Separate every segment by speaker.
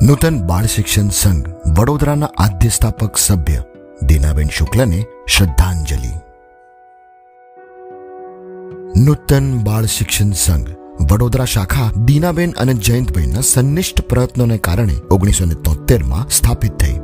Speaker 1: નૂતન બાળ શિક્ષણ સંઘ વડોદરાના આદ્ય સ્થાપક સભ્ય દીનાબેન શુક્લને શ્રદ્ધાંજલિ. નૂતન બાળ શિક્ષણ સંઘ વડોદરા શાખા દીનાબેન અને જયંતભાઈના સંનિષ્ઠ પ્રયત્નોને કારણે ઓગણીસો ને તોતેરમાં સ્થાપિત થઈ.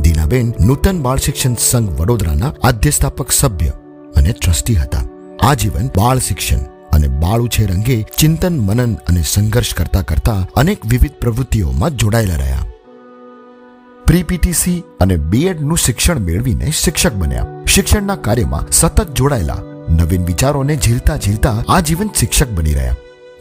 Speaker 1: દીનાબેન નૂતન બાળ શિક્ષણ સંઘ વડોદરાના આદ્ય સ્થાપક સભ્ય અને ટ્રસ્ટી હતા. આજીવન બાળ શિક્ષણ અને બાળ ઉછેર અંગે ચિંતન, મનન અને સંઘર્ષ કરતા કરતા અનેક વિવિધ પ્રવૃત્તિઓમાં જોડાયેલા રહ્યા. પ્રીપીટીસી અને બીએડનું શિક્ષણ મેળવીને શિક્ષક બન્યા. શિક્ષણના કાર્યમાં સતત જોડાયેલા નવીન વિચારોને ઝીલતા ઝીલતા આજીવન શિક્ષક બની રહ્યા.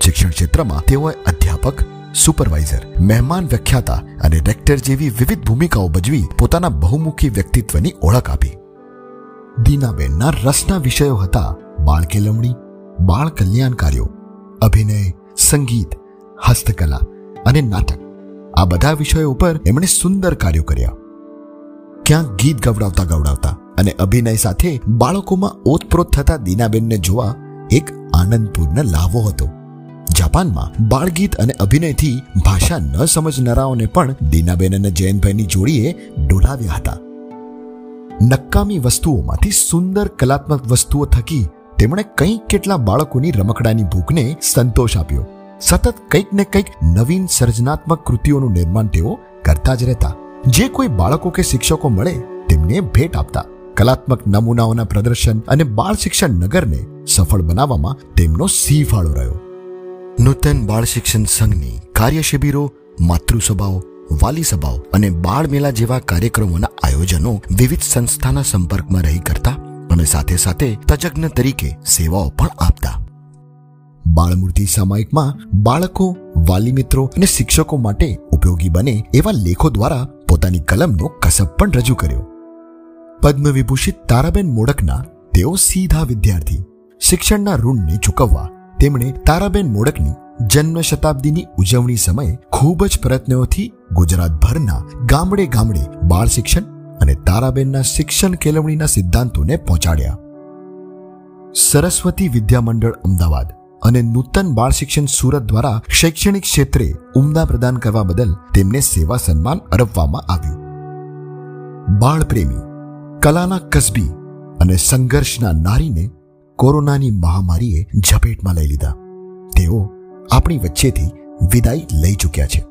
Speaker 1: શિક્ષણ ક્ષેત્રમાં તેઓએ અધ્યાપક, સુપરવાઇઝર, મહેમાન વ્યાખ્યાતા અને રેક્ટર જેવી વિવિધ ભૂમિકાઓ ભજવી પોતાના બહુમુખી વ્યક્તિત્વની ઓળખ આપી. દીનાબેનના રસના વિષયો હતા બાળ કેળવણી બાળ કલ્યાણ કાર્યો અભિનય, સંગીત, હસ્તકલા અને નાટક, આ બધા વિષયો ઉપર એમણે સુંદર કાર્યો કર્યા. ક્યાંક ગીત ગવડાવતા ગવડાવતા અને અભિનય સાથે બાળકોમાં ઓતપ્રોત થતા દીનાબેનને જોવા એક આનંદપૂર્ણ લાવો હતો. જાપાનમાં બાળગીત અને અભિનયથી ભાષા ન સમજનારાઓને પણ દીનાબેન અને જયંતભાઈની જોડીએ ડોલાવ્યા હતા. નકામી વસ્તુઓમાંથી સુંદર કલાત્મક વસ્તુઓ થકી તેમણે કંઈક કેટલા બાળકોની રમકડાની ભૂખને સંતોષ આપ્યો. સતત કંઈક ને કંઈક નવીન સર્જનાત્મક કૃતિઓનું નિર્માણ તેઓ કરતા જ રહેતા. જે કોઈ બાળકો કે શિક્ષકો મળે, તેમને ભેટ આપતા. કલાત્મક નમૂનાઓના પ્રદર્શન અને બાળ શિક્ષણ નગરને સફળ બનાવવામાં તેમનો સિંહ ફાળો રહ્યો. નૂતન બાળ શિક્ષણ સંઘની કાર્ય શિબિરો, માતૃસભાઓ, વાલી સભાઓ અને બાળ મેળા જેવા કાર્યક્રમોના આયોજનો વિવિધ સંસ્થાના સંપર્કમાં રહી કરતા અને સાથે સાથે તજજ્ઞ તરીકે સેવાઓ પણ આપતા. બાળમૂર્તિ સામાયિકમાં બાળકો, વાલી મિત્રો અને શિક્ષકો માટે ઉપયોગી બને એવા લેખો દ્વારા પોતાની કલમનો કસબ પણ રજૂ કર્યો. પદ્મવિભૂષિત તારાબેન મોડકના તેઓ સીધા વિદ્યાર્થી. શિક્ષણના ઋણને ચૂકવવા તેમણે તારાબેન મોડકની જન્મ શતાબ્દીની ઉજવણી સમયે ખૂબ જ પ્રયત્નોથી ગુજરાતભરના ગામડે ગામડે બાળ શિક્ષણ અને તારાબેનના શિક્ષણ કેળવણીના સિદ્ધાંતોને પહોંચાડ્યા. સરસ્વતી વિદ્યામંડળ અમદાવાદ અને નૂતન બાળ શિક્ષણ સુરત દ્વારા શૈક્ષણિક ક્ષેત્રે ઉમદા પ્રદાન કરવા બદલ તેમને સેવા સન્માન અરપવામાં આવ્યું. બાળ પ્રેમી, કલાના કસબી અને સંઘર્ષના નારીને કોરોનાની મહામારીએ ઝપેટમાં લઈ લીધા. તેઓ આપણી વચ્ચેથી વિદાય લઈ ચૂક્યા છે.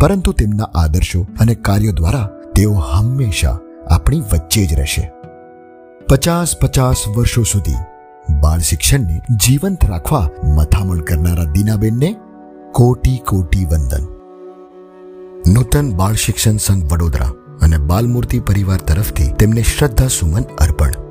Speaker 1: પરંતુ તેમના આદર્શો અને કાર્યો દ્વારા તેઓ હંમેશા આપણી વચ્ચે જ રહેશે. પચાસ પચાસ વર્ષો સુધી બાળ શિક્ષણને જીવંત રાખવા મથામણ કરનારા દીનાબેનને કોટી કોટી વંદન. નૂતન બાળ શિક્ષણ સંઘ વડોદરા અને બાલમૂર્તિ પરિવાર તરફથી તેમને શ્રદ્ધા સુમન અર્પણ.